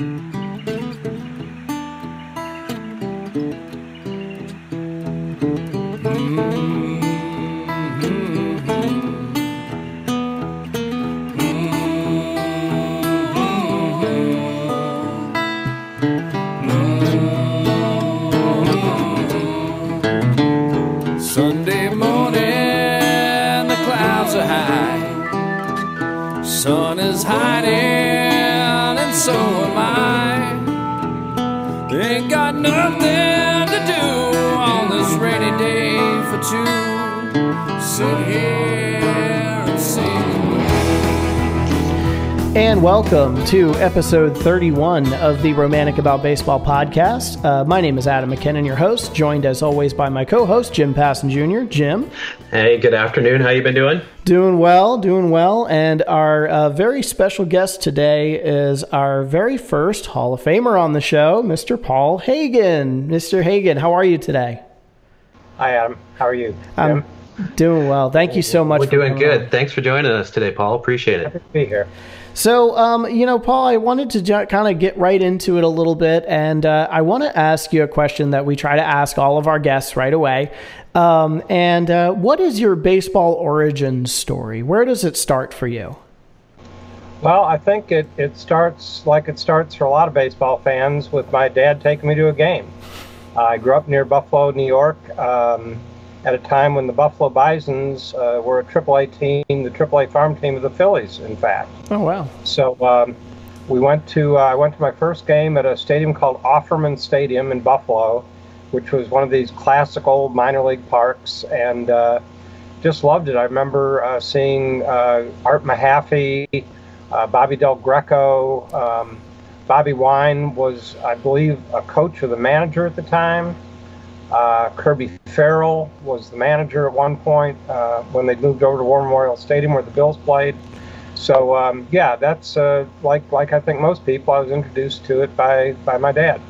Sunday welcome to episode 31 of the Romantic About Baseball podcast. Uh, my name is Adam McKinnon, your host, joined as always by my co-host Jim Passon Jr. Jim, Hey, good afternoon. How you been doing? doing well, doing well, and our uh, very special guest today is our very first Hall of Famer on the show, Mr. Paul Hagen. Mr. Hagen, how are you today? Hi, Adam. How are you? I'm doing well. Thank you so much. We're for doing coming on. good. Thanks for joining us today, Paul. Appreciate Happy it. to be here. So, um, you know, Paul, I wanted to ju- kind of get right into it a little bit, and uh, I want to ask you a question that we try to ask all of our guests right away. Um, and uh, what is your baseball origin story? Where does it start for you? Well, I think it, it starts like it starts for a lot of baseball fans with my dad taking me to a game. I grew up near Buffalo, New York, um, at a time when the Buffalo Bisons uh, were a AAA team, the AAA farm team of the Phillies, in fact. Oh, wow. So um, we went to uh, I went to my first game at a stadium called Offerman Stadium in Buffalo, which was one of these classic old minor league parks, and uh, just loved it. I remember uh, seeing uh, Art Mahaffey, uh, Bobby Del Greco. Um, Bobby Wine was, I believe, a coach or the manager at the time. Uh, Kirby Farrell was the manager at one point uh, when they moved over to War Memorial Stadium where the Bills played. So um, yeah, that's uh, like like I think most people. I was introduced to it by by my dad.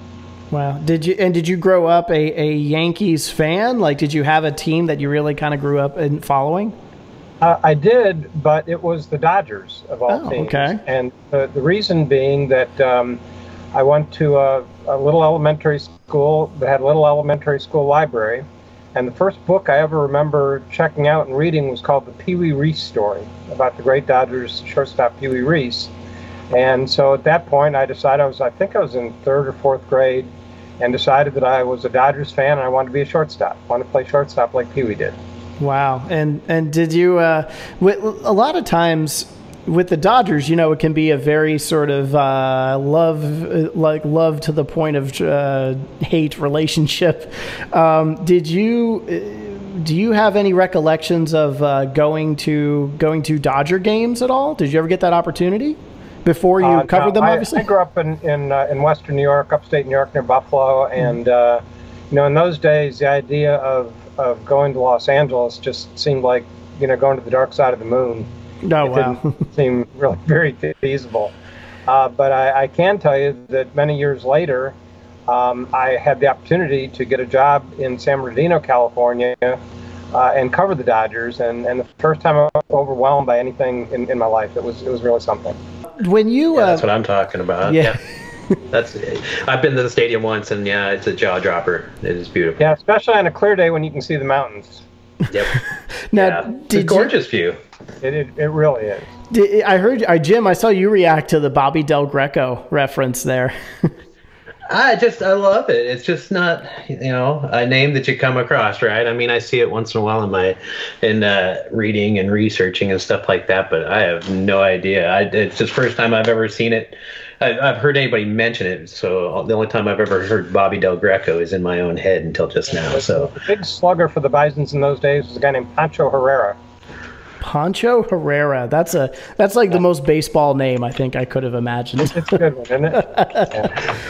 Wow. Did you and did you grow up a, a Yankees fan? Like, did you have a team that you really kind of grew up in following? Uh, I did, but it was the Dodgers of all Oh, teams. okay. And uh, the reason being that um, I went to a, a little elementary school that had a little elementary school library, and the first book I ever remember checking out and reading was called The Pee Wee Reese Story about the great Dodgers shortstop Pee Wee Reese. And so at that point, I decided I was, I think I was in third or fourth grade, and decided that I was a Dodgers fan and I wanted to be a shortstop. wanted to play shortstop like Pee Wee did. Wow. And and did you? Uh, a lot of times with the Dodgers, you know, it can be a very sort of uh, love, like love to the point of uh, hate relationship. Um, did you? uh, Do you have any recollections of uh, going to going to Dodger games at all? Did you ever get that opportunity before you Uh, covered no, them? I, Obviously. I grew up in in, uh, in Western New York, upstate New York, near Buffalo, Mm-hmm. and uh, you know, in those days, the idea of of going to Los Angeles just seemed like you know going to the dark side of the moon. Oh it wow. didn't seem really very feasible. Uh, but I, I can tell you that many years later, um, I had the opportunity to get a job in San Bernardino, California, uh, and cover the Dodgers. And, and the first time I was overwhelmed by anything in, in my life, it was it was really something. when you Yeah, uh, that's what I'm talking about. yeah. That's. I've been to the stadium once, and yeah, it's a jaw dropper. It is beautiful. Yeah, especially on a clear day when you can see the mountains. Yep. now, yeah. It's a did you- gorgeous view. It, it, it really is. Did, I heard, I, Jim. I saw you react to the Bobby Del Greco reference there. I just I love it. It's just not you know a name that you come across, right? I mean, I see it once in a while in my in uh, reading and researching and stuff like that, but I have no idea. I, it's the first time I've ever seen it. I've, I've heard anybody mention it, so the only time I've ever heard Bobby Del Greco is in my own head until just now. So The big slugger for the Bisons in those days was a guy named Pancho Herrera. Pancho Herrera. That's a that's like the most baseball name I think I could have imagined. It's a good one, isn't it? Yeah.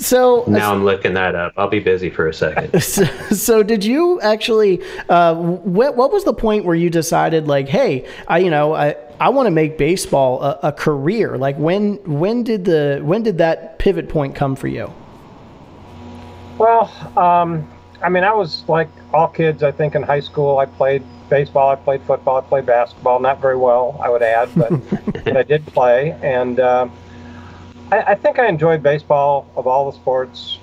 So now I'm looking that up. I'll be busy for a second. so, so did you actually uh, what what was the point where you decided like hey I you know I I want to make baseball a, a career like when when did the when did that pivot point come for you Well, um, I mean, I was like all kids. I think in high school, I played baseball, I played football, I played basketball. Not very well, I would add, but, but I did play. And um, I, I think I enjoyed baseball of all the sports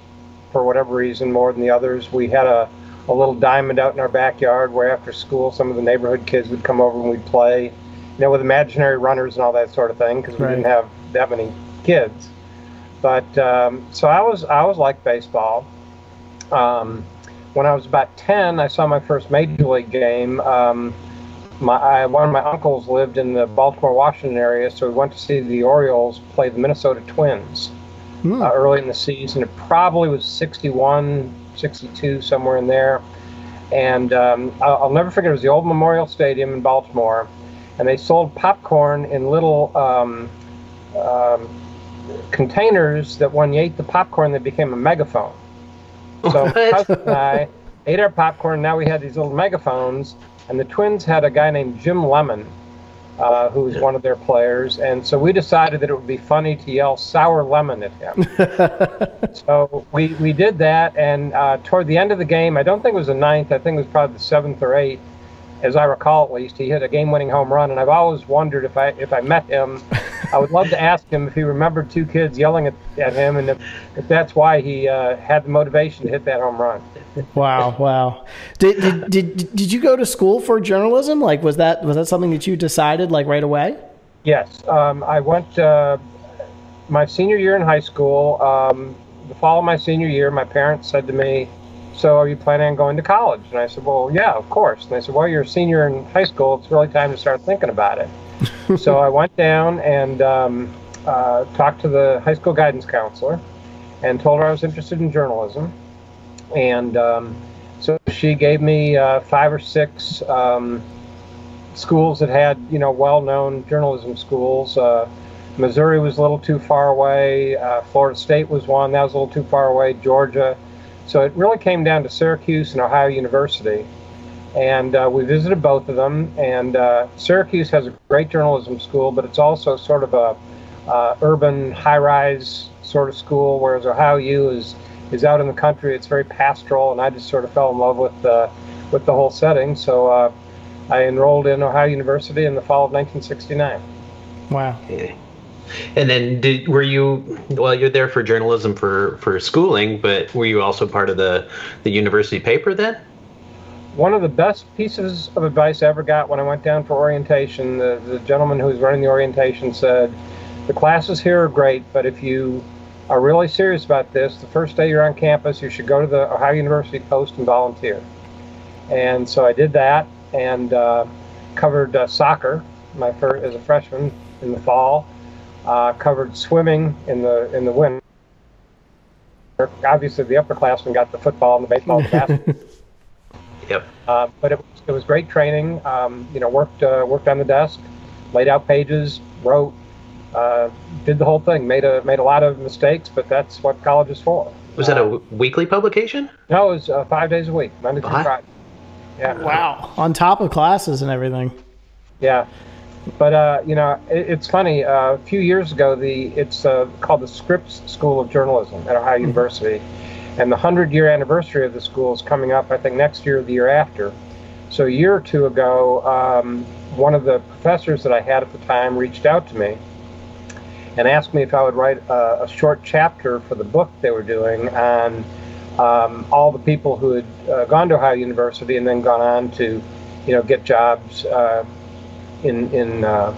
for whatever reason more than the others. We had a, a little diamond out in our backyard where after school some of the neighborhood kids would come over and we'd play, you know, with imaginary runners and all that sort of thing because we Right. didn't have that many kids. But um, so I was I was like baseball. Um, when I was about ten, I saw my first major league game. Um, my I, one of my uncles lived in the Baltimore, Washington area, so we went to see the Orioles play the Minnesota Twins Hmm. uh, early in the season. It probably was 61, 62, somewhere in there. And um, I'll, I'll never forget, it was the old Memorial Stadium in Baltimore. And they sold popcorn in little um, um, containers that when you ate the popcorn, they became a megaphone. So my cousin and I ate our popcorn. Now we had these little megaphones. And the Twins had a guy named Jim Lemon, uh, who was one of their players. And so we decided that it would be funny to yell sour lemon at him. so we, we did that. And uh, toward the end of the game, I don't think it was the ninth, I think it was probably the seventh or eighth, as I recall at least, he hit a game winning home run. And I've always wondered if I, if I met him, I would love to ask him if he remembered two kids yelling at, at him and if, if that's why he uh, had the motivation to hit that home run. Wow, wow. Did, did did did you go to school for journalism? Like, was that was that something that you decided like right away? Yes, um, I went uh, my senior year in high school. Um, the fall of my senior year, my parents said to me, "So, are you planning on going to college?" And I said, "Well, yeah, of course." And they said, "Well, you're a senior in high school. It's really time to start thinking about it." so I went down and um, uh, talked to the high school guidance counselor and told her I was interested in journalism. And um, so she gave me uh, five or six um, schools that had, you know, well-known journalism schools. Uh, Missouri was a little too far away. Uh, Florida State was one that was a little too far away. Georgia. So it really came down to Syracuse and Ohio University. And uh, we visited both of them. And uh, Syracuse has a great journalism school, but it's also sort of a uh, urban, high-rise sort of school, whereas Ohio U is is out in the country. It's very pastoral, and I just sort of fell in love with the with the whole setting. So uh, I enrolled in Ohio University in the fall of 1969. Wow. And then did were you well you're there for journalism for for schooling, but were you also part of the the university paper then? One of the best pieces of advice I ever got when I went down for orientation, the, the gentleman who was running the orientation said, The classes here are great, but if you are really serious about this, the first day you're on campus, you should go to the Ohio University Post and volunteer. And so I did that and uh, covered uh, soccer my first, as a freshman in the fall, uh, covered swimming in the in the winter. Obviously, the upperclassmen got the football and the baseball and the basketball. Yep. Uh, but it was, it was great training. Um, you know, worked uh, worked on the desk, laid out pages, wrote, uh, did the whole thing. Made a made a lot of mistakes, but that's what college is for. Was that a w- weekly publication? No, it was uh, five days a week, Monday through What? Friday. Yeah. Wow. On top of classes and everything. Yeah. But uh, you know, it, it's funny. Uh, a few years ago, the it's uh, called the Scripps School of Journalism at Ohio University, and the hundred year anniversary of the school is coming up. I think next year or the year after. So a year or two ago, um, one of the professors that I had at the time reached out to me and asked me if I would write a, a short chapter for the book they were doing on um, all the people who had uh, gone to Ohio University and then gone on to, you know, get jobs uh, in in uh,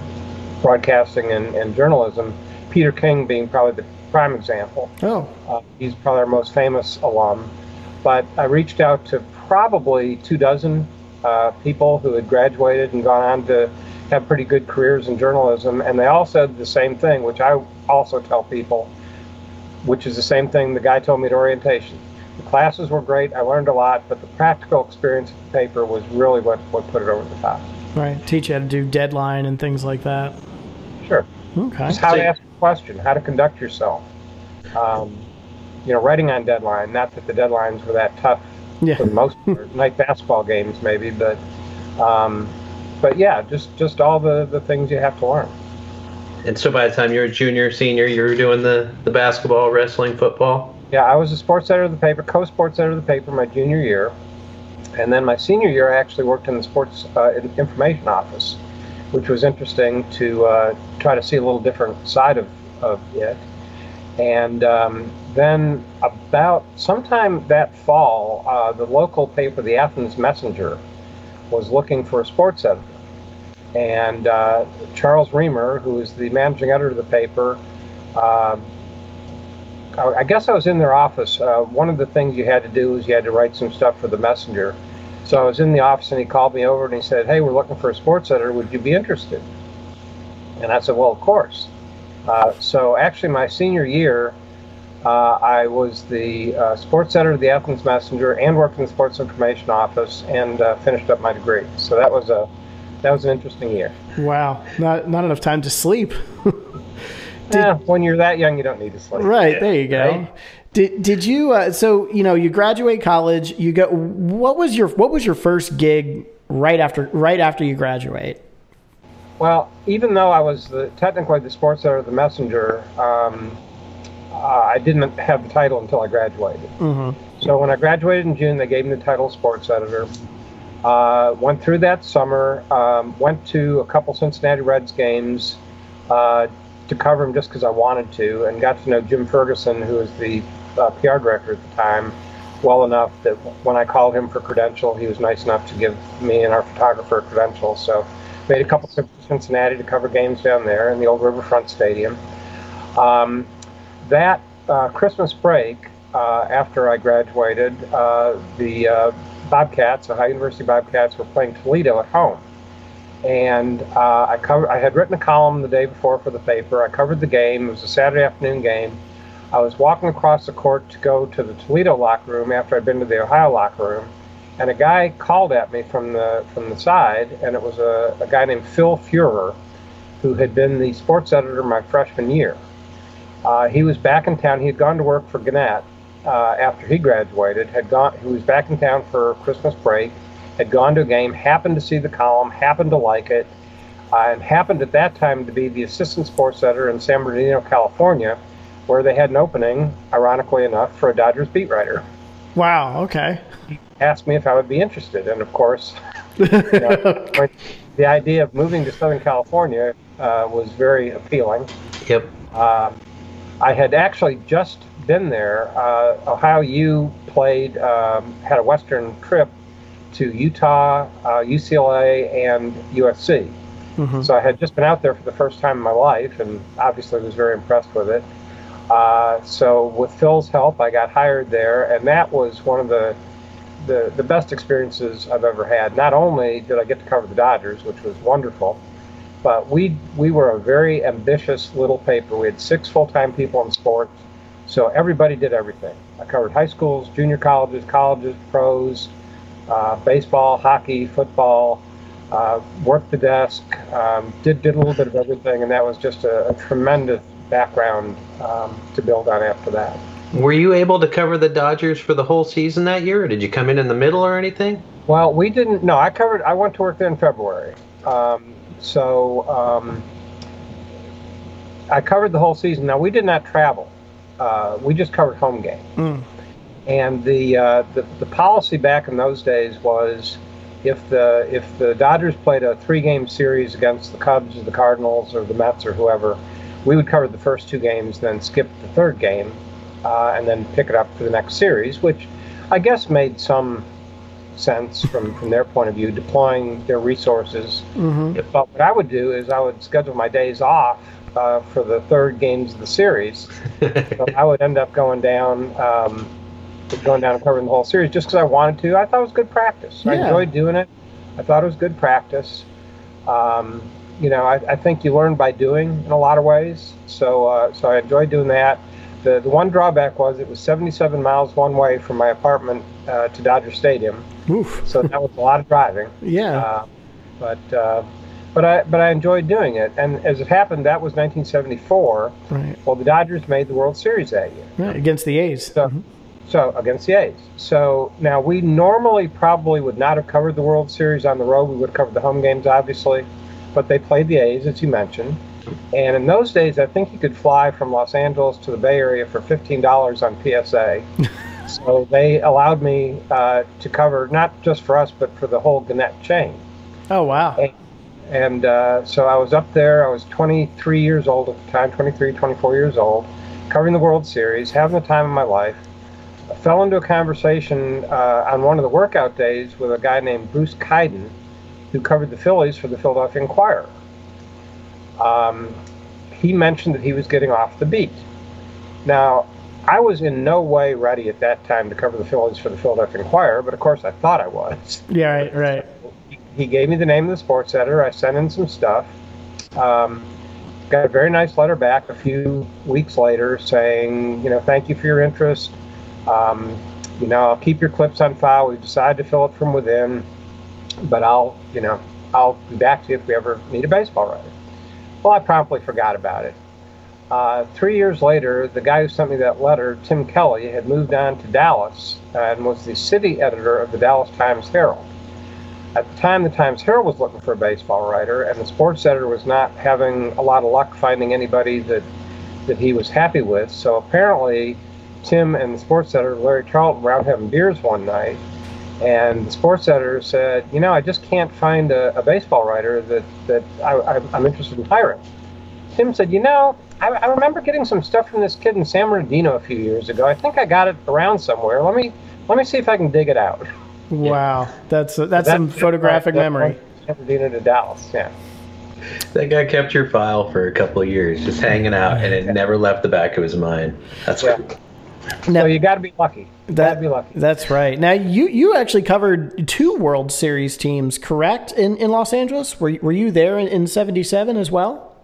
broadcasting and, and journalism. Peter King being probably the prime example. Oh. Uh, he's probably our most famous alum. But I reached out to probably two dozen uh, people who had graduated and gone on to have pretty good careers in journalism, and they all said the same thing, which I also tell people, which is the same thing the guy told me at orientation. The classes were great, I learned a lot, but the practical experience of the paper was really what, what put it over the top. Right. Teach you how to do deadline and things like that. Sure. Okay. Just how So- to ask a question, how to conduct yourself. Um, you know, writing on deadline. Not that the deadlines were that tough Yeah. for the most part. Night basketball games, maybe, but um, but yeah, just just all the the things you have to learn. And so by the time you're a junior, senior, you were doing the, the basketball, wrestling, football. Yeah, I was a sports editor of the paper, co-sports editor of the paper my junior year, and then my senior year I actually worked in the sports uh, information office, which was interesting to uh, try to see a little different side of, of it. And um, then, about sometime that fall, uh, the local paper, the Athens Messenger, was looking for a sports editor. And uh, Charles Reamer, who is the managing editor of the paper, uh, I guess I was in their office. Uh, one of the things you had to do was you had to write some stuff for the Messenger. So I was in the office and he called me over and he said, Hey, we're looking for a sports editor. Would you be interested? And I said, Well, of course. Uh, so actually, my senior year, uh, I was the uh, sports editor of the Athens Messenger and worked in the sports information office and uh, finished up my degree. So that was a that was an interesting year. Wow, not not enough time to sleep. Did, yeah, when you're that young, you don't need to sleep. Right yeah, there, you go. Right? Did did you? Uh, so you know, you graduate college. You go. What was your What was your first gig right after right after you graduate? Well, even though I was the, technically the sports editor of the Messenger, um, uh, I didn't have the title until I graduated. Mm-hmm. So when I graduated in June, they gave me the title sports editor. Uh, went through that summer. Um, went to a couple Cincinnati Reds games uh, to cover him just because I wanted to, and got to know Jim Ferguson, who was the uh, PR director at the time, well enough that when I called him for credential, he was nice enough to give me and our photographer a credential. So made a couple trips to Cincinnati to cover games down there in the old Riverfront Stadium. Um, that uh, Christmas break, uh, after I graduated, uh, the uh, Bobcats, Ohio University Bobcats, were playing Toledo at home. And uh, I covered. I had written a column the day before for the paper. I covered the game. It was a Saturday afternoon game. I was walking across the court to go to the Toledo locker room after I'd been to the Ohio locker room, and a guy called at me from the from the side, and it was a, a guy named Phil Fuhrer, who had been the sports editor my freshman year. Uh, he was back in town. He had gone to work for Gannett uh, after he graduated. Had gone. He was back in town for Christmas break. Had gone to a game. Happened to see the column. Happened to like it. Uh, and happened at that time to be the assistant sports editor in San Bernardino, California, where they had an opening, ironically enough, for a Dodgers beat writer. Wow. Okay asked me if I would be interested, and of course, you know, the idea of moving to Southern California uh, was very appealing. Yep. Um, I had actually just been there. Uh, Ohio U played, um, had a Western trip to Utah, uh, UCLA, and USC. Mm-hmm. So I had just been out there for the first time in my life, and obviously was very impressed with it. Uh, so with Phil's help, I got hired there, and that was one of the the, the best experiences I've ever had. Not only did I get to cover the Dodgers, which was wonderful, but we we were a very ambitious little paper. We had six full time people in sports, so everybody did everything. I covered high schools, junior colleges, colleges, pros, uh, baseball, hockey, football. Uh, worked the desk, um, did did a little bit of everything, and that was just a, a tremendous background um, to build on after that. Were you able to cover the Dodgers for the whole season that year, or did you come in in the middle or anything? Well, we didn't. No, I covered. I went to work there in February, um, so um, I covered the whole season. Now we did not travel. Uh, we just covered home games. Mm. And the, uh, the the policy back in those days was if the if the Dodgers played a three game series against the Cubs or the Cardinals or the Mets or whoever, we would cover the first two games, then skip the third game, uh, and then pick it up for the next series, which I guess made some sense from, from their point of view, deploying their resources. Mm-hmm. But what I would do is I would schedule my days off uh, for the third games of the series. so I would end up going down, um, going down and covering the whole series just because I wanted to. I thought it was good practice. Yeah. I enjoyed doing it. I thought it was good practice. Um, you know, I, I, think you learn by doing in a lot of ways. So, uh, so I enjoyed doing that. The, the one drawback was it was 77 miles one way from my apartment uh, to Dodger Stadium. Oof. so that was a lot of driving. Yeah. Uh, but uh, but I but I enjoyed doing it. And as it happened, that was 1974. Right. Well, the Dodgers made the World Series that year. Right, against the A's. So, mm-hmm. So against the A's. So now we normally probably would not have covered the World Series on the road. We would have covered the home games, obviously. But they played the A's, as you mentioned. And in those days, I think you could fly from Los Angeles to the Bay Area for $15 on PSA. so they allowed me uh, to cover not just for us, but for the whole Gannett chain. Oh, wow. And, and uh, so I was up there. I was 23 years old at the time, 23, 24 years old. covering the World Series, having the time of my life. I fell into a conversation uh, on one of the workout days with a guy named Bruce Keidan, who covered the Phillies for the Philadelphia Inquirer. Um, he mentioned that he was getting off the beat. Now, I was in no way ready at that time to cover the Phillies for the Philadelphia Inquirer, but of course I thought I was. Yeah, right, right. He gave me the name of the sports editor. I sent in some stuff. Um, got a very nice letter back a few weeks later saying, you know, thank you for your interest. Um, you know, I'll keep your clips on file. We've decided to fill it from within, but I'll, you know, I'll be back to you if we ever need a baseball writer. Well, I promptly forgot about it. Uh, three years later, the guy who sent me that letter, Tim Kelly, had moved on to Dallas and was the city editor of the Dallas Times Herald. At the time, the Times Herald was looking for a baseball writer, and the sports editor was not having a lot of luck finding anybody that that he was happy with. So apparently, Tim and the sports editor, Larry Charlton, were out having beers one night, and the sports editor said, "You know, I just can't find a, a baseball writer that that I, I'm interested in hiring." Tim said, "You know, I, I, remember getting some stuff from this kid in San Bernardino a few years ago. I think I got it around somewhere. Let me let me see if I can dig it out." Wow, that's that's, some photographic that, memory. San Bernardino to Dallas, yeah. That guy kept your file for a couple of years, just hanging out, and it never left the back of his mind. That's Yeah. cool. Now, So you got to be lucky. You got that, to be lucky. That's right. Now you you actually covered two World Series teams, correct? In in Los Angeles, were you- were you there in, in '77 as well?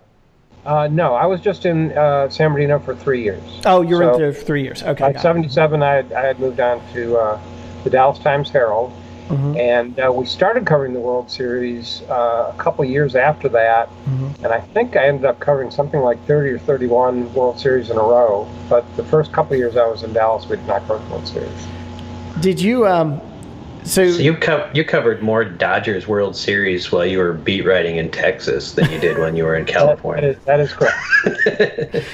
Uh, no, I was just in uh, San Bernardino for three years. Oh, you were So- in there for three years. Okay, By '77, I had, I had moved on to uh, the Dallas Times Herald, Mm-hmm. and uh, we started covering the World Series uh, a couple years after that. Mm-hmm. And I think I ended up covering something like 30 or 31 World Series in a row. But the first couple years I was in Dallas, we did not cover the World Series. Did you um? So, So you co- you covered more Dodgers World Series while you were beat writing in Texas than you did when you were in That, that, California. is, that is correct.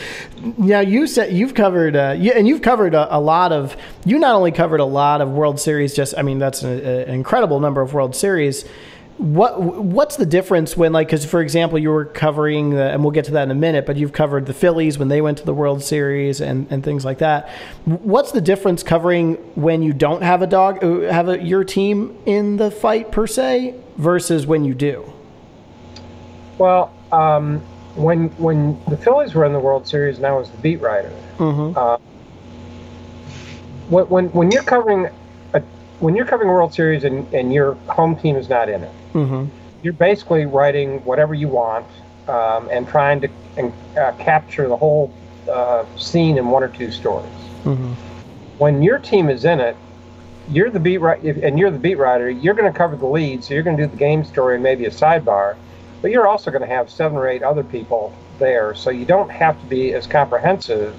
now you said you've covered uh, you, and you've covered a, a lot of. You not only covered a lot of World Series, just I mean that's a- an incredible number of World Series. What what's the difference when like because for example you were covering the, and we'll get to that in a minute, but you've covered the Phillies when they went to the World Series and, and things like that. What's the difference covering when you don't have a dog uh, have a, your team in the fight per se versus when you do? Well, um, when when the Phillies were in the World Series, and I was the beat writer. Uh, when, when when you're covering a, when you're covering World Series and, and your home team is not in it, you're basically writing whatever you want um, and trying to and, uh, capture the whole uh, scene in one or two stories. When your team is in it, you're the beat writer, and you're the beat writer. You're going to cover the lead, so you're going to do the game story and maybe a sidebar, but you're also going to have seven or eight other people there, so you don't have to be as comprehensive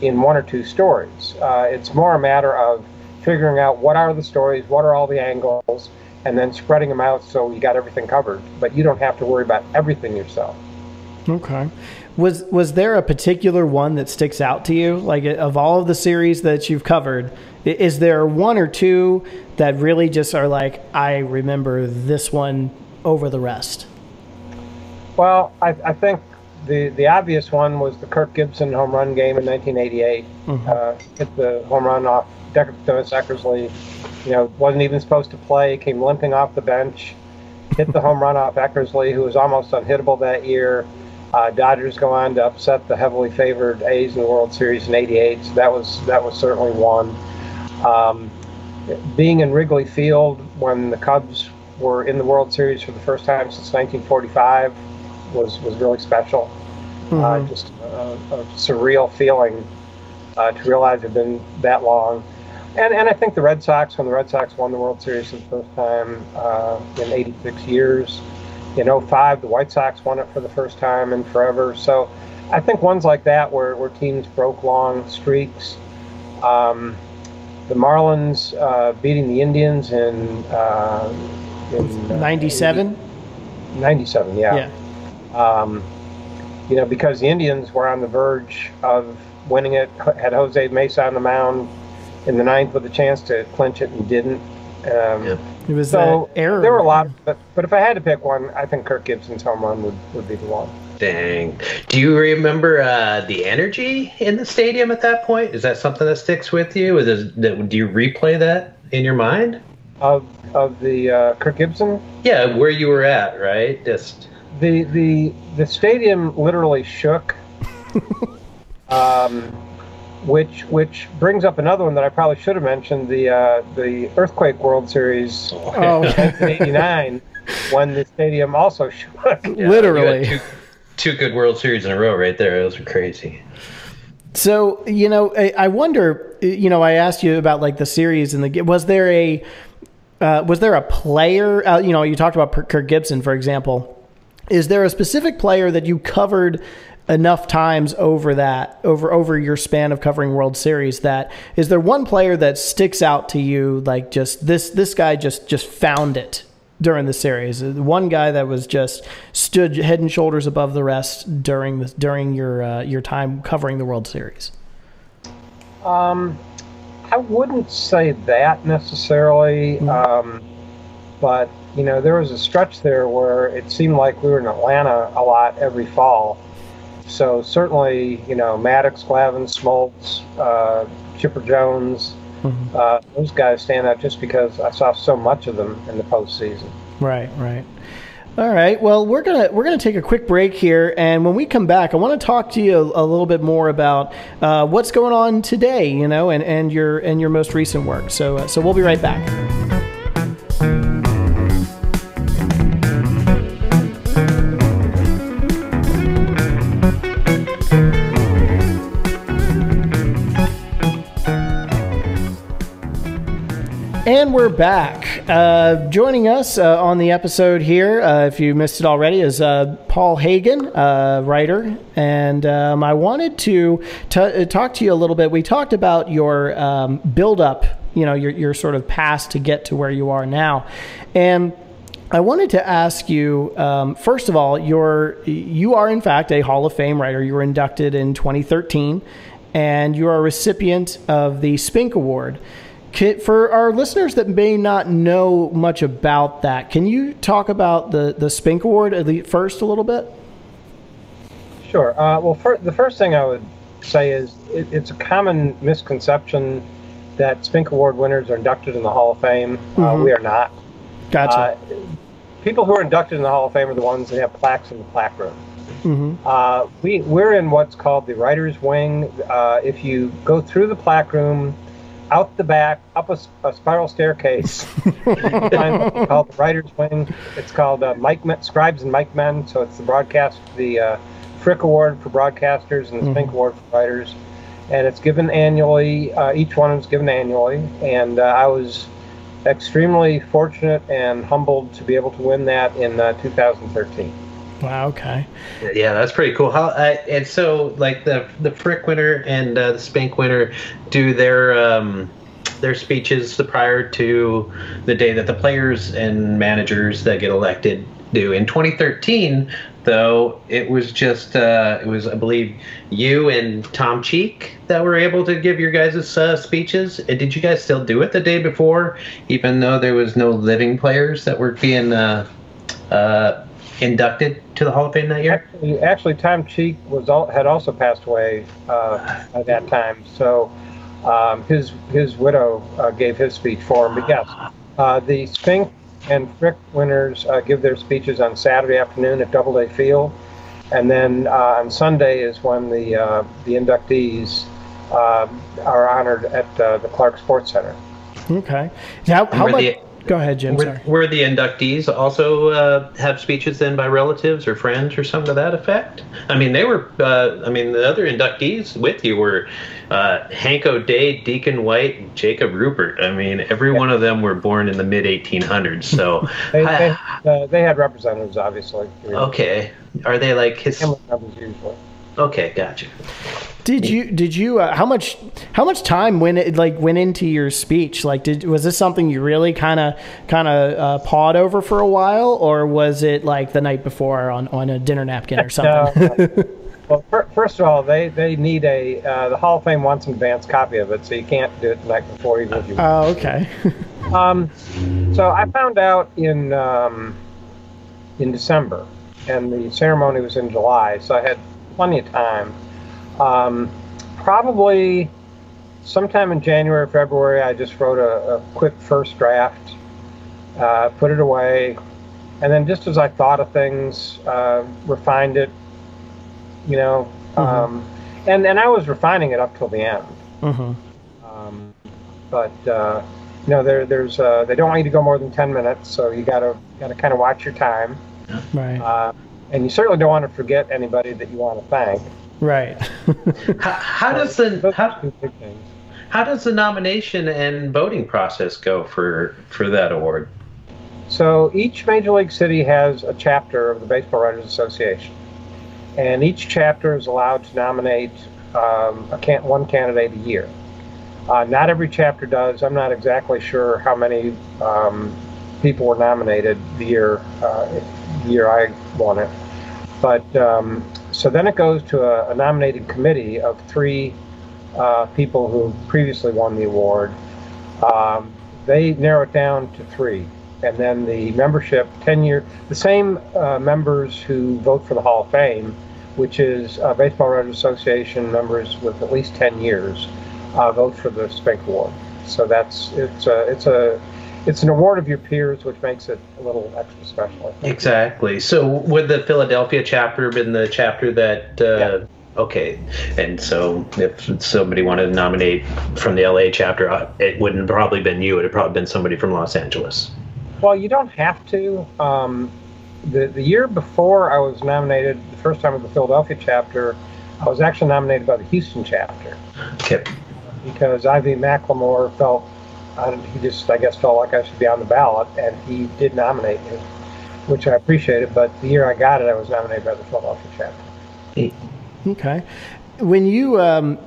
in one or two stories. Uh, it's more a matter of figuring out what are the stories, what are all the angles, and then spreading them out so you got everything covered. But you don't have to worry about everything yourself. Okay. Was was there a particular one that sticks out to you? Like of all of the series that you've covered, is there one or two that really just are like I remember this one over the rest? Well, I, I think the the obvious one was the Kirk Gibson home run game in 1988. Uh, hit the home run off Decker Thomas Eckersley. You know, wasn't even supposed to play. Came limping off the bench. Hit the home run off Eckersley, who was almost unhittable that year. Uh, Dodgers go on to upset the heavily favored A's in the World Series in '88. So that was that was certainly one. Um, being in Wrigley Field when the Cubs were in the World Series for the first time since 1945 was was really special. Uh, just a, a surreal feeling uh, to realize it had been that long. And and I think the Red Sox, when the Red Sox won the World Series for the first time uh, in 86 years, in 05, the White Sox won it for the first time in forever. So I think ones like that where, where teams broke long streaks. Um, the Marlins uh, beating the Indians in, uh, in uh, Ninety-seven. 97, yeah. Yeah. Um, you know, because the Indians were on the verge of winning it, had Jose Mesa on the mound in the ninth with a chance to clinch it and didn't. Um, Yep. It was So that error. there were a lot, but but if I had to pick one, I think Kirk Gibson's home run would, would be the one. Dang. Do you remember uh, the energy in the stadium at that point? Is that something that sticks with you? Is it, do you replay that in your mind? Of of the uh, Kirk Gibson. Yeah, where you were at, right? Just the the the stadium literally shook. um, which which brings up another one that I probably should have mentioned the uh, the earthquake World Series Oh, '89 when the stadium also shook. Yeah, literally. two, two good World Series in a row right there. Those were crazy. So you know, I, I wonder. You know, I asked you about like the series and the was there a uh, was there a player? Uh, you know, you talked about Kirk Gibson, for example. Is there a specific player that you covered enough times over that over over your span of covering World Series that is there one player that sticks out to you like just this this guy just just found it during the series? One guy that was just stood head and shoulders above the rest during the during your uh, your time covering the World Series. Um I wouldn't say that necessarily Mm-hmm. um but you know there was a stretch there where it seemed like we were in Atlanta a lot every fall so certainly, you know, Maddux, Glavine, Smoltz, uh, Chipper Jones, Mhm. uh, those guys stand out just because I saw so much of them in the postseason. Right, right. All right. Well, we're gonna we're gonna take a quick break here, and when we come back, I want to talk to you a, a little bit more about uh, what's going on today, you know, and, and your and your most recent work. So uh, so we'll be right back. And we're back. Uh, joining us uh, on the episode here, uh, if you missed it already, is uh, Paul Hagen, uh, writer. And um, I wanted to t- uh, talk to you a little bit. We talked about your um, build up, you know, your, your sort of past to get to where you are now. And I wanted to ask you um, first of all, you're you are in fact a Hall of Fame writer. You were inducted in 2013, and you are a recipient of the Spink Award. Can, for our listeners that may not know much about that, can you talk about the the Spink Award at least first a little bit? Sure. Uh, well, fir- the first thing I would say is it, it's a common misconception that Spink Award winners are inducted in the Hall of Fame. Uh, Mhm. we are not. Gotcha. Uh, people who are inducted in the Hall of Fame are the ones that have plaques in the plaque room. hmm Uh, we we're in what's called the writers' wing. Uh, if you go through the plaque room, out the back, up a spiral staircase, called the writers' wing. It's called uh, Mikemen, Scribes and Mikemen. So it's the broadcast, the uh, Frick Award for broadcasters and the Spink Award for writers, and it's given annually. Uh, each one is given annually, and uh, I was extremely fortunate and humbled to be able to win that in uh, 2013. Wow. Okay. Yeah, that's pretty cool. How uh, and so like the the Frick winner and uh, the Spink winner do their um, their speeches prior to the day that the players and managers that get elected do. In 2013, though, it was just uh, it was I believe you and Tom Cheek that were able to give your guys' uh, speeches. And did you guys still do it the day before, even though there was no living players that were being uh, uh, inducted to the Hall of Fame that year? Actually, actually, Tom Cheek was al- had also passed away uh, at that time, so um, his his widow uh, gave his speech for him. But yes, uh, the Spink and Frick winners uh, give their speeches on Saturday afternoon at Doubleday Field, and then uh, on Sunday is when the uh, the inductees uh, are honored at uh, the Clark Sports Center. Okay. Now, how Were about? the- Go ahead, Jim. Were, Sorry. were the inductees also uh, have speeches then by relatives or friends or something to that effect? I mean, they were. Uh, I mean, the other inductees with you were uh, Hank O'Day, Deacon White, and Jacob Ruppert. I mean, every one of them were born in the mid 1800s. So, They they, uh, they had representatives, obviously. okay, are they like his? Usually. Okay, gotcha. Did you did you uh, how much how much time went it like went into your speech? Like, did was this something you really kind of kind of uh, pawed over for a while, or was it like the night before on, on a dinner napkin or something? No. well, fir- first of all, they, they need a uh, the Hall of Fame wants an advance copy of it, so you can't do it the night before even if you. oh, okay. Um, so I found out in um, in December and the ceremony was in July, so I had plenty of time. Um, probably sometime in January, February, I just wrote a, a quick first draft, uh, put it away, and then just as I thought of things, uh, refined it. You know, Mhm. um, and and I was refining it up till the end. hmm Um, but uh, you know, there there's uh, they don't want you to go more than ten minutes, so you gotta gotta kind of watch your time, Right. And you certainly don't want to forget anybody that you want to thank. right. How, how does the how, two big things. how does the nomination and voting process go for for that award? So each major league city has a chapter of the Baseball Writers Association, and each chapter is allowed to nominate um, a can- one candidate a year. Uh, not every chapter does. I'm not exactly sure how many um, people were nominated the year uh, the year I won it, but um, so then it goes to a, a nominated committee of three uh, people who previously won the award. Um, they narrow it down to three. And then the membership 10 year the same uh, members who vote for the hall of fame which is uh, baseball writers association members with at least 10 years uh, vote for the spink award. So that's it's a it's a it's an award of your peers which makes it a little extra special Exactly. So would the Philadelphia chapter been the chapter that? Uh, Okay, and so if somebody wanted to nominate from the LA chapter, uh, it wouldn't probably been you. It would probably been somebody from Los Angeles. well you don't have to um, the, the year before i was nominated the first time with the philadelphia chapter i was actually nominated by the houston chapter Okay. because Ivy McLemore felt, I he just, I guess, felt like I should be on the ballot, and he did nominate me, which I appreciated. But the year I got it, I was nominated by the Philadelphia chapter. Okay. When you, um,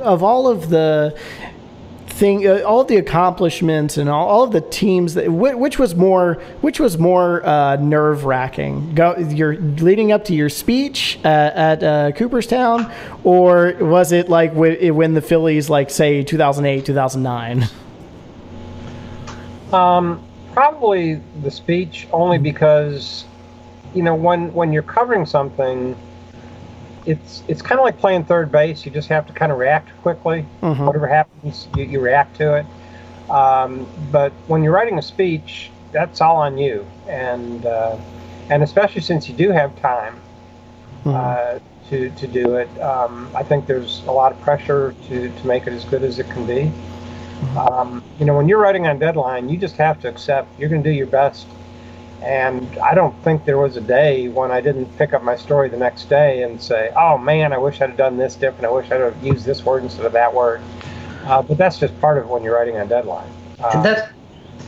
of all of the thing, uh, all the accomplishments and all, all of the teams, that, whi- which was more, which was more uh, nerve wracking? Go, you're leading up to your speech at, at uh, Cooperstown, or was it like when, when the Phillies, like say 2008, 2009? Um, probably the speech, only because, you know, when when you're covering something, it's it's kind of like playing third base. You just have to kind of react quickly. Mhm. Whatever happens, you, you react to it. Um, but when you're writing a speech, that's all on you, and uh, and especially since you do have time uh, to to do it, um, I think there's a lot of pressure to to make it as good as it can be. Um, you know, when you're writing on deadline, you just have to accept you're going to do your best. And I don't think there was a day when I didn't pick up my story the next day and say, "Oh man, I wish I'd have done this different. I wish I'd have used this word instead of that word." Uh, but that's just part of it when you're writing on deadline. Uh, And that's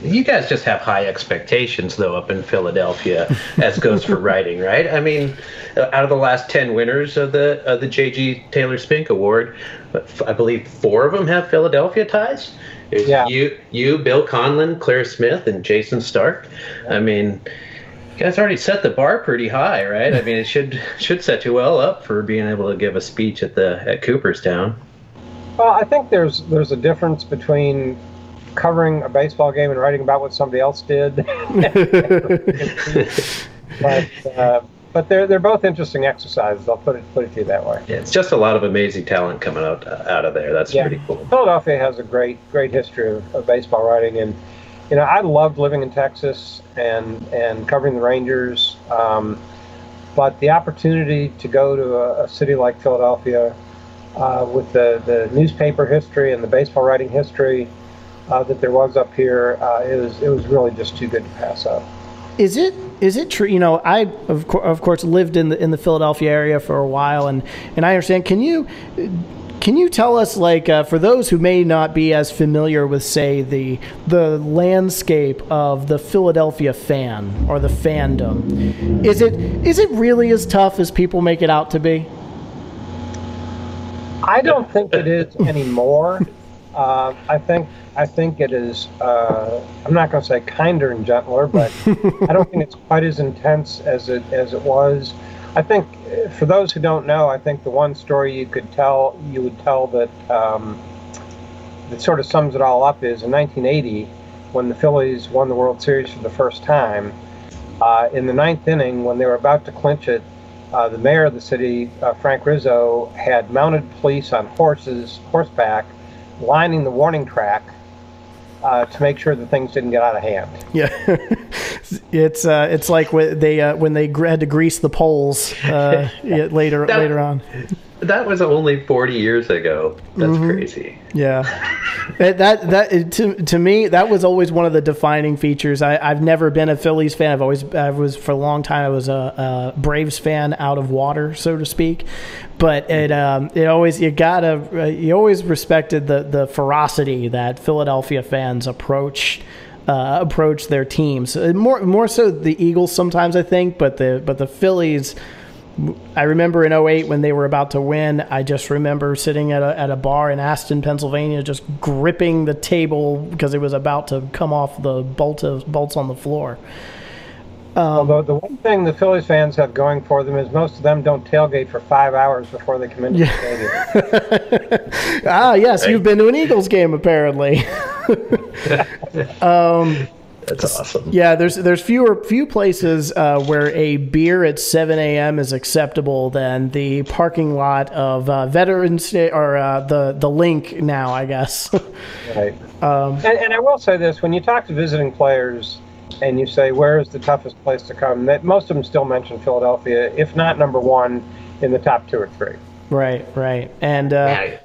you guys just have high expectations though up in Philadelphia as goes for writing, right? I mean, uh, out of the last 10 winners of the of the JG Taylor Spink Award, I believe 4 of them have Philadelphia ties. There's Yeah. you you Bill Conlin, Claire Smith and Jayson Stark. I mean, you guys already set the bar pretty high, right? I mean, it should should set you well up for being able to give a speech at the at Cooperstown. Well, I think there's there's a difference between covering a baseball game and writing about what somebody else did. but uh, but they're they're both interesting exercises. I'll put it put it to you that way. Yeah, it's just a lot of amazing talent coming out out of there. That's Yeah. pretty cool. Philadelphia has a great great history of, of baseball writing, and you know I loved living in Texas and and covering the Rangers. Um, but the opportunity to go to a, a city like Philadelphia uh, with the, the newspaper history and the baseball writing history uh, that there was up here, uh, it was it was really just too good to pass up. Is it is it true? You know, I of, cour of course lived in the in the Philadelphia area for a while, and and I understand. Can you can you tell us, like, uh, for those who may not be as familiar with, say, the the landscape of the Philadelphia fan or the fandom, is it is it really as tough as people make it out to be? I don't think it is anymore. Uh, I think I think it is. Uh, I'm not going to say kinder and gentler, but I don't think it's quite as intense as it as it was. I think uh, for those who don't know, I think the one story you could tell you would tell that um, that sort of sums it all up is in 1980 when the Phillies won the World Series for the first time. Uh, in the ninth inning, when they were about to clinch it, uh, the mayor of the city, uh, Frank Rizzo, had mounted police on horses, horseback, lining the warning track uh, to make sure that things didn't get out of hand. Yeah, it's uh, it's like when they uh, when they had to grease the poles uh, later That- later on. That was only 40 years ago. That's crazy. Yeah, that that, that to, to me that was always one of the defining features. I, I've never been a Phillies fan. I've always I was for a long time. I was a, a Braves fan out of water, so to speak. But it um, it always you gotta uh, you always respected the the ferocity that Philadelphia fans approach. Uh, approach their teams Uh, more more so the Eagles sometimes I think, but the but the Phillies I remember in 08 when they were about to win, I just remember sitting at a, at a bar in Aston, Pennsylvania, just gripping the table because it was about to come off the bolt of, bolts on the floor. Although the one thing the Phillies fans have going for them is most of them don't tailgate for five hours before they come into the stadium. Ah, yes, you've been to an Eagles game apparently. That's awesome. yeah, there's there's fewer few places uh, where a beer at 7 a.m. is acceptable than the parking lot of uh, Veterans Day or uh, the the Linc now, I guess. Right. and, and I will say this: when you talk to visiting players and you say where is the toughest place to come, that most of them still mention Philadelphia, if not number one in the top two or three. right, right, and. Uh, Yeah,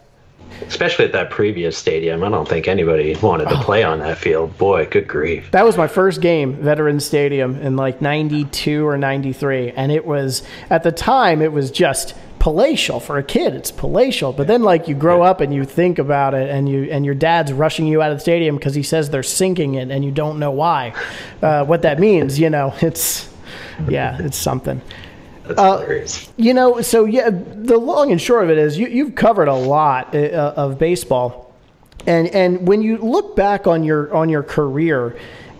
especially at that previous stadium. I don't think anybody wanted to play on that field. Boy, good grief. That was my first game, Veterans Stadium, in like 92 or 93. And it was, at the time, it was just palatial for a kid. It's palatial. But then, like, you grow up and you think about it, and you and your dad's rushing you out of the stadium because he says they're sinking it, and you don't know why. Uh, what that means, you know, it's, yeah, it's something. That's Uh, hilarious. You know, so yeah, the long and short of it is you, you've covered a lot uh, of baseball, and and when you look back on your on your career,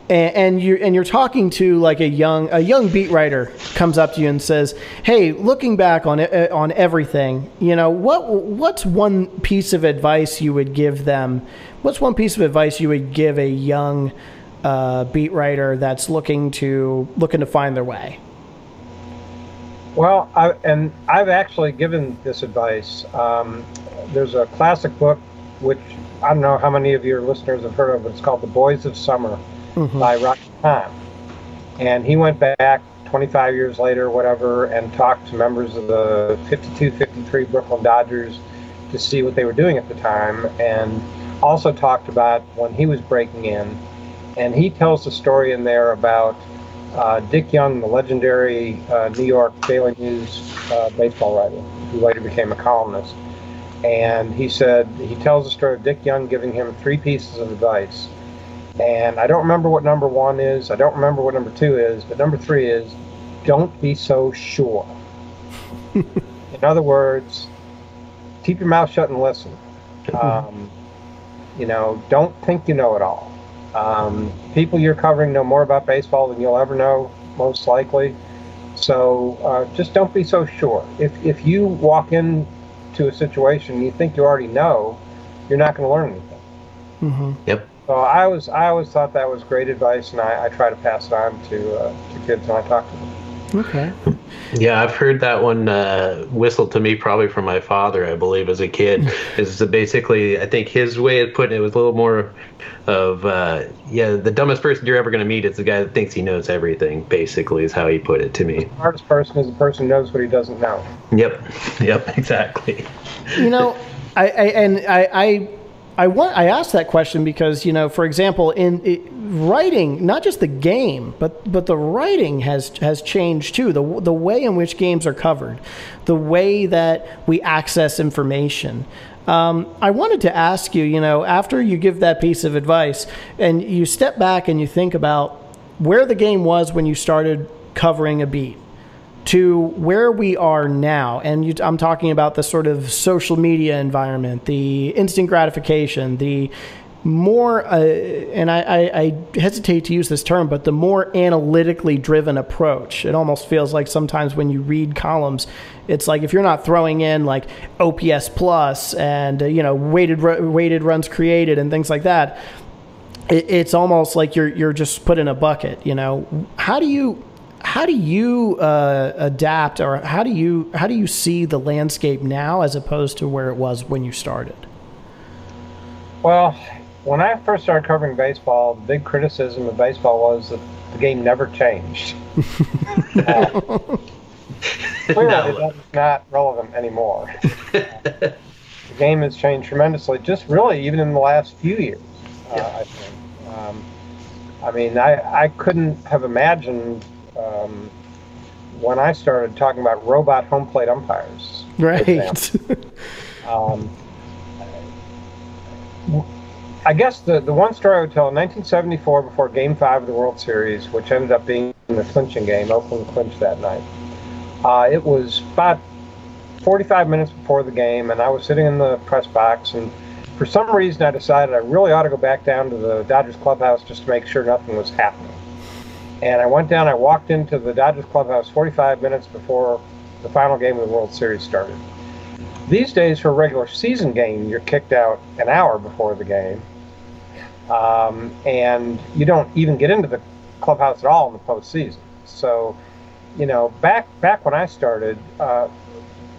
and, and you and you're talking to like a young a young beat writer comes up to you and says, "Hey, looking back on it, uh, on everything, you know what what's one piece of advice you would give them? What's one piece of advice you would give a young uh, beat writer that's looking to looking to find their way?" Well, I, and I've actually given this advice. Um, there's a classic book, which I don't know how many of your listeners have heard of, but it's called The Boys of Summer by Roger Kahn. And he went back 25 years later, whatever, and talked to members of the 52 53 Brooklyn Dodgers to see what they were doing at the time, and also talked about when he was breaking in. And he tells the story in there about uh, Dick Young, the legendary uh, New York Daily News uh, baseball writer, who later became a columnist. And he said, he tells the story of Dick Young giving him three pieces of advice. And I don't remember what number one is, I don't remember what number two is, but number three is don't be so sure. In other words, keep your mouth shut and listen. Um, you know, don't think you know it all. Um, people you're covering know more about baseball than you'll ever know, most likely. So uh, just don't be so sure. If if you walk into a situation and you think you already know, you're not going to learn anything. Yep. So I was I always thought that was great advice, and I, I try to pass it on to uh, to kids when I talk to them. Okay. Yeah, I've heard that one uh, whistled to me probably from my father, I believe, as a kid. is basically, I think his way of putting it was a little more of, uh, yeah, the dumbest person you're ever going to meet is the guy that thinks he knows everything, basically, is how he put it to me. The hardest person is the person who knows what he doesn't know. Yep. Yep, exactly. you know, I, I and I, I, I want I asked that question because you know, for example, in it, writing, not just the game, but but the writing has has changed too. The the way in which games are covered, the way that we access information. Um, I wanted to ask you, you know, after you give that piece of advice and you step back and you think about where the game was when you started covering a beat to where we are now, and you, I'm talking about the sort of social media environment, the instant gratification, the more, uh, and I, I, I hesitate to use this term, but the more analytically driven approach. It almost feels like sometimes when you read columns, it's like if you're not throwing in like OPS plus and uh, you know weighted weighted runs created and things like that, it, it's almost like you're you're just put in a bucket. You know, how do you how do you uh, adapt, or how do you how do you see the landscape now as opposed to where it was when you started? Well, when I first started covering baseball, the big criticism of baseball was that the game never changed. uh, clearly, no. that's not relevant anymore. the game has changed tremendously, just really even in the last few years. Uh, I think. Um, I mean, I, I couldn't have imagined um, when I started talking about robot home plate umpires. Right. um, I guess the, the one story I would tell in 1974, before Game 5 of the World Series, which ended up being the clinching game, Oakland clinched that night, uh, it was about 45 minutes before the game, and I was sitting in the press box, and for some reason I decided I really ought to go back down to the Dodgers clubhouse just to make sure nothing was happening. And I went down, I walked into the Dodgers clubhouse 45 minutes before the final game of the World Series started. These days, for a regular season game, you're kicked out an hour before the game, um, and you don't even get into the clubhouse at all in the postseason. So, you know, back back when I started, uh,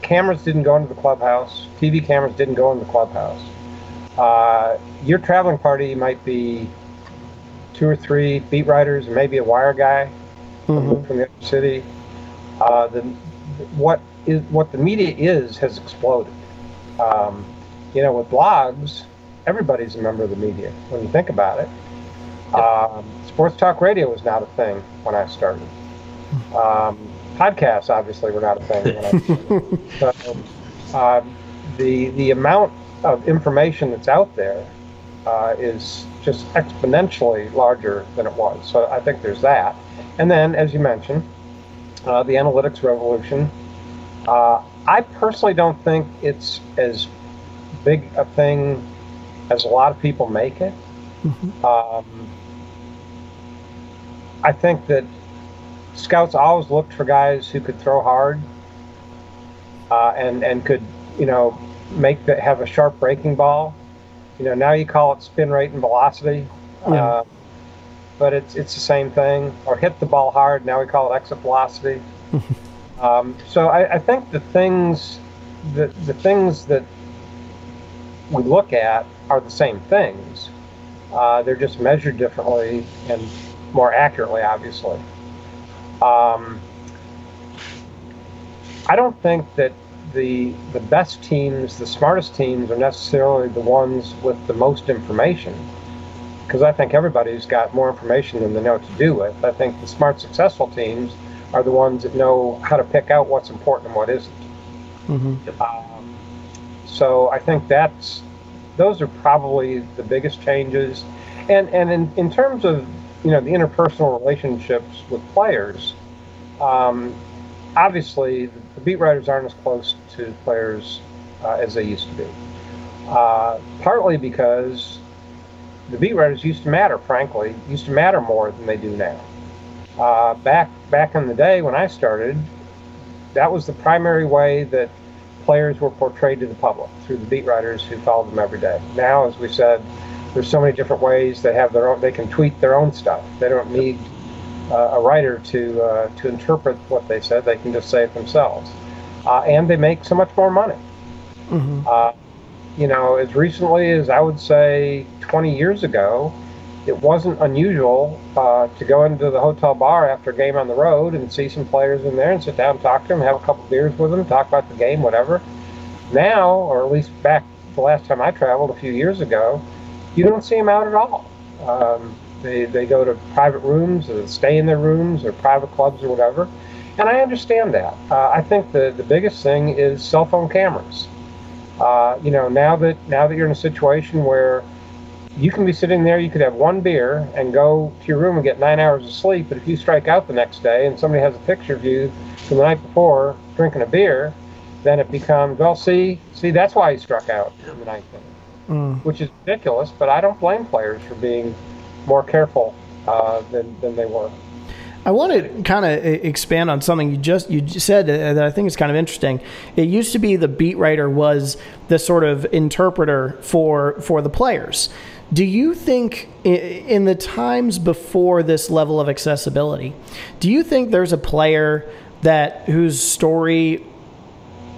cameras didn't go into the clubhouse. TV cameras didn't go in the clubhouse. Uh, your traveling party might be two or three beat writers, maybe a wire guy mm-hmm. from the other city. Uh, the, what is what the media is has exploded. Um, you know, with blogs, everybody's a member of the media when you think about it. Um, sports talk radio was not a thing when I started. Um, podcasts obviously were not a thing when I started. so, uh, the the amount of information that's out there uh, is just exponentially larger than it was. So I think there's that. And then, as you mentioned, uh, the analytics revolution uh, I personally don't think it's as big a thing as a lot of people make it. Mm-hmm. Um, I think that scouts always looked for guys who could throw hard uh, and and could you know make the, have a sharp breaking ball. You know now you call it spin rate and velocity, yeah. uh, but it's it's the same thing. Or hit the ball hard. Now we call it exit velocity. Um, so I, I, think the things, the, the things that we look at are the same things. Uh, they're just measured differently and more accurately, obviously. Um, I don't think that the the best teams, the smartest teams, are necessarily the ones with the most information, because I think everybody's got more information than they know what to do with. I think the smart, successful teams are the ones that know how to pick out what's important and what isn't. Mm-hmm. Um, so I think that's those are probably the biggest changes. And and in, in terms of you know the interpersonal relationships with players, um, obviously the beat writers aren't as close to players uh, as they used to be. Uh, partly because the beat writers used to matter, frankly, used to matter more than they do now. Uh, back back in the day when I started, that was the primary way that players were portrayed to the public through the beat writers who followed them every day. Now, as we said, there's so many different ways they have their own. They can tweet their own stuff. They don't need a writer to uh, to interpret what they said. They can just say it themselves, uh, and they make so much more money. Mm-hmm. Uh, you know, as recently as I would say 20 years ago, it wasn't unusual uh, to go into the hotel bar after a game on the road and see some players in there and sit down and talk to them, have a couple beers with them, talk about the game, whatever. Now, or at least back the last time I traveled a few years ago, you don't see them out at all. Um, they, they go to private rooms or stay in their rooms or private clubs or whatever. And I understand that. Uh, I think the, the biggest thing is cell phone cameras. Uh, you know, now that now that you're in a situation where you can be sitting there, you could have one beer and go to your room and get nine hours of sleep. But if you strike out the next day and somebody has a picture of you from the night before drinking a beer, then it becomes, well, see, see, that's why he struck out in the inning, mm. which is ridiculous. But I don't blame players for being more careful uh, than, than they were. I want to kind of expand on something you just you said that I think is kind of interesting. It used to be the beat writer was the sort of interpreter for for the players Do you think, in the times before this level of accessibility, do you think there's a player that whose story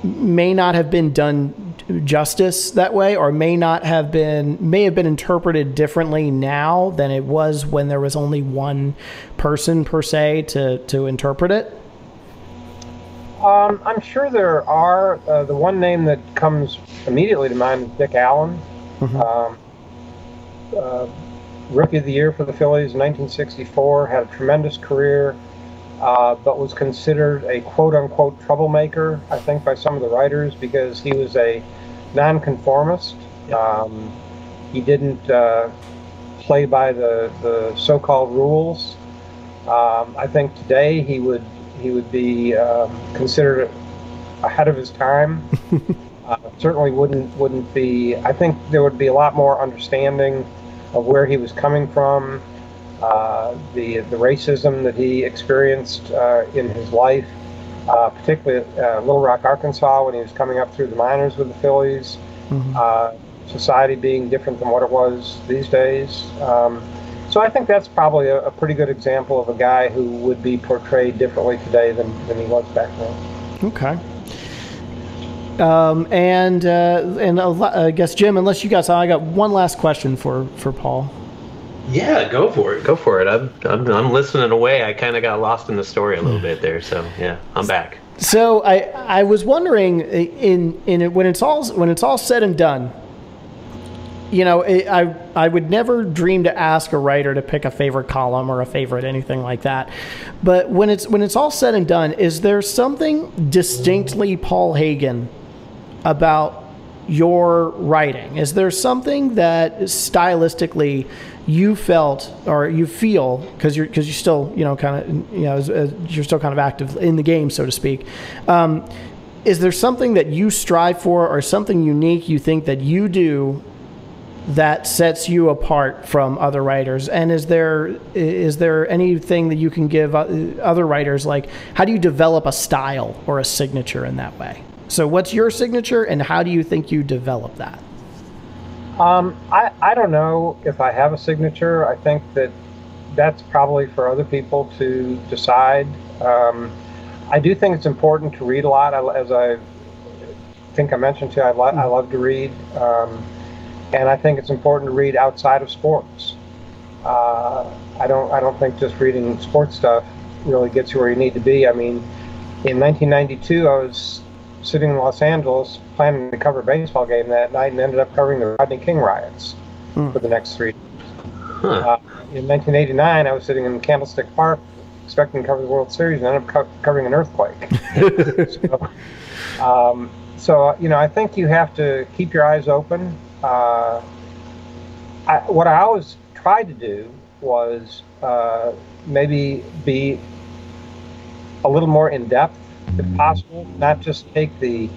may not have been done justice that way, or may not have been may have been interpreted differently now than it was when there was only one person per se to to interpret it? Um, I'm sure there are. Uh, the one name that comes immediately to mind is Dick Allen. Mm-hmm. Um, uh, rookie of the year for the Phillies in 1964, had a tremendous career, uh, but was considered a quote unquote troublemaker, I think, by some of the writers because he was a nonconformist. Um, he didn't uh, play by the, the so called rules. Um, I think today he would he would be um, considered ahead of his time. uh, certainly wouldn't wouldn't be. I think there would be a lot more understanding of where he was coming from, uh, the the racism that he experienced uh, in his life, uh, particularly uh, Little Rock, Arkansas, when he was coming up through the minors with the Phillies. Mm-hmm. Uh, society being different than what it was these days. Um, so I think that's probably a, a, pretty good example of a guy who would be portrayed differently today than, than he was back then. Okay. Um, and uh, and I guess Jim, unless you guys, I got one last question for for Paul. Yeah, go for it. Go for it. I'm I'm, I'm listening away. I kind of got lost in the story a little hmm. bit there, so yeah, I'm back. So I I was wondering in in it, when it's all when it's all said and done, you know, I I would never dream to ask a writer to pick a favorite column or a favorite anything like that. But when it's when it's all said and done, is there something distinctly Paul Hagen about your writing? Is there something that stylistically you felt or you feel because you're because you're still you know kind of you know as, as you're still kind of active in the game so to speak. Um, is there something that you strive for or something unique you think that you do that sets you apart from other writers? And is there is there anything that you can give other writers like how do you develop a style or a signature in that way? So what's your signature and how do you think you develop that? Um, I, I don't know if I have a signature. I think that that's probably for other people to decide. Um, I do think it's important to read a lot. I, as I think I mentioned to you, I, lo- I love to read. Um, and I think it's important to read outside of sports. Uh, I don't I don't think just reading sports stuff really gets you where you need to be. I mean, in 1992, I was sitting in Los Angeles planning to cover a baseball game that night and ended up covering the Rodney King riots hmm. for the next three. Huh. Uh, in 1989, I was sitting in Candlestick Park expecting to cover the World Series and ended up co- covering an earthquake. so, um, so, you know, I think you have to keep your eyes open uh, I, what I always tried to do was uh, maybe be a little more in depth if possible, not just take the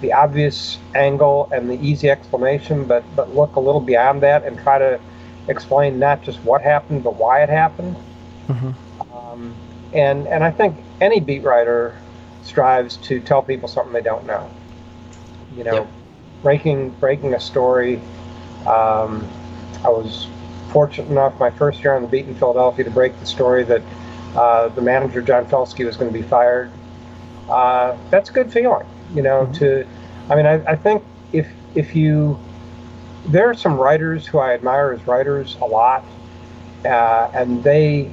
the obvious angle and the easy explanation, but but look a little beyond that and try to explain not just what happened, but why it happened. Mm-hmm. Um, and and I think any beat writer strives to tell people something they don't know. You know, yep breaking breaking a story. Um, I was fortunate enough my first year on the beat in Philadelphia to break the story that uh, the manager John Felske was going to be fired. Uh, that's a good feeling, you know. Mm-hmm. To, I mean, I, I think if if you there are some writers who I admire as writers a lot, uh, and they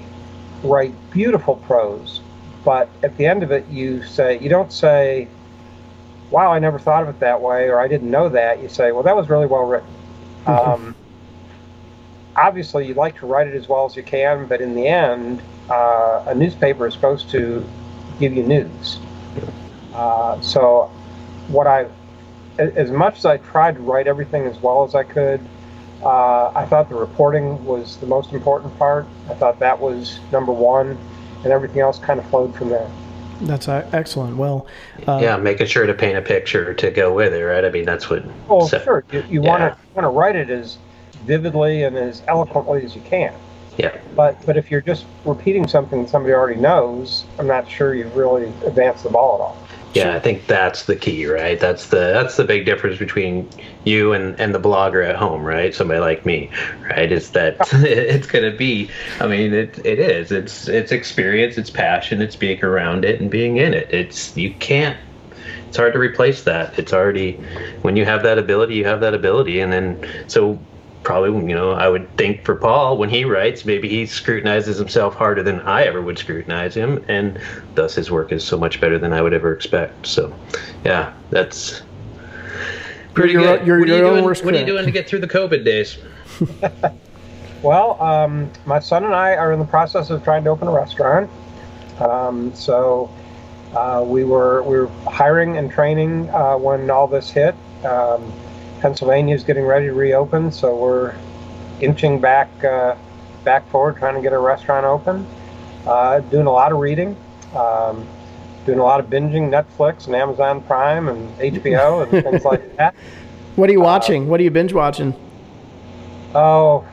write beautiful prose. But at the end of it, you say you don't say wow, I never thought of it that way, or I didn't know that, you say, well, that was really well written. Mm-hmm. Um, obviously, you'd like to write it as well as you can, but in the end, uh, a newspaper is supposed to give you news. Uh, so, what I, as much as I tried to write everything as well as I could, uh, I thought the reporting was the most important part. I thought that was number one, and everything else kind of flowed from there. That's excellent. Well, uh, yeah, making sure to paint a picture to go with it, right? I mean, that's what. Oh, so, sure. You, you want to want to write it as vividly and as eloquently as you can. Yeah. But but if you're just repeating something somebody already knows, I'm not sure you've really advanced the ball at all. Yeah, I think that's the key, right? That's the that's the big difference between you and, and the blogger at home, right? Somebody like me, right? Is that it's gonna be I mean it it is. It's it's experience, it's passion, it's being around it and being in it. It's you can't it's hard to replace that. It's already when you have that ability, you have that ability and then so probably you know i would think for paul when he writes maybe he scrutinizes himself harder than i ever would scrutinize him and thus his work is so much better than i would ever expect so yeah that's pretty You're- good you're what, are you doing, worst what are you doing to get through the covid days Well, um, my son and I are in the process of trying to open a restaurant. Um, so uh, we were we were hiring and training uh, when all this hit. Um, Pennsylvania is getting ready to reopen, so we're inching back uh, back forward, trying to get a restaurant open. Uh, doing a lot of reading, um, doing a lot of binging Netflix and Amazon Prime and HBO and things like that. What are you watching? what are you binge watching? Oh,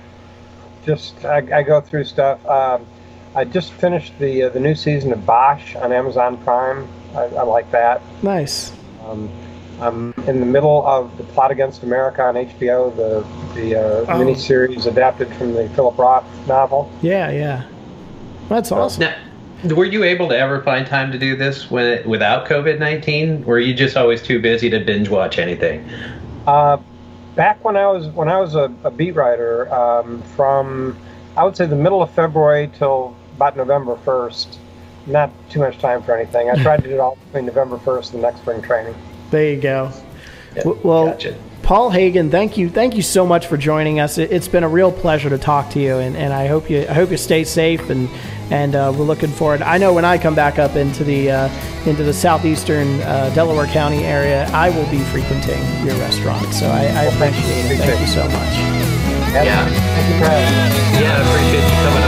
just I, I go through stuff. Um, I just finished the uh, the new season of Bosch on Amazon Prime. I, I like that. Nice. Um, I'm in the middle of the Plot Against America on HBO, the the uh, Oh. miniseries adapted from the Philip Roth novel. Yeah, yeah. That's awesome. now were you able to ever find time to do this when it, without covid-19 were you just always too busy to binge watch anything Uh, back when I was when I was a, a beat writer, um, from I would say the middle of February till about November first. Not too much time for anything. I tried to do it all between November first and the next spring training. There you go. Yeah, W- well, gotcha. Paul Hagen, thank you, thank you so much for joining us. It, it's been a real pleasure to talk to you, and, and I hope you, I hope you stay safe, and and uh, we're looking forward. I know when I come back up into the uh, into the southeastern uh, Delaware County area, I will be frequenting your restaurant. So I, I appreciate it. Thank you so much. Yeah. Thank you for having me. Yeah, I appreciate you coming on.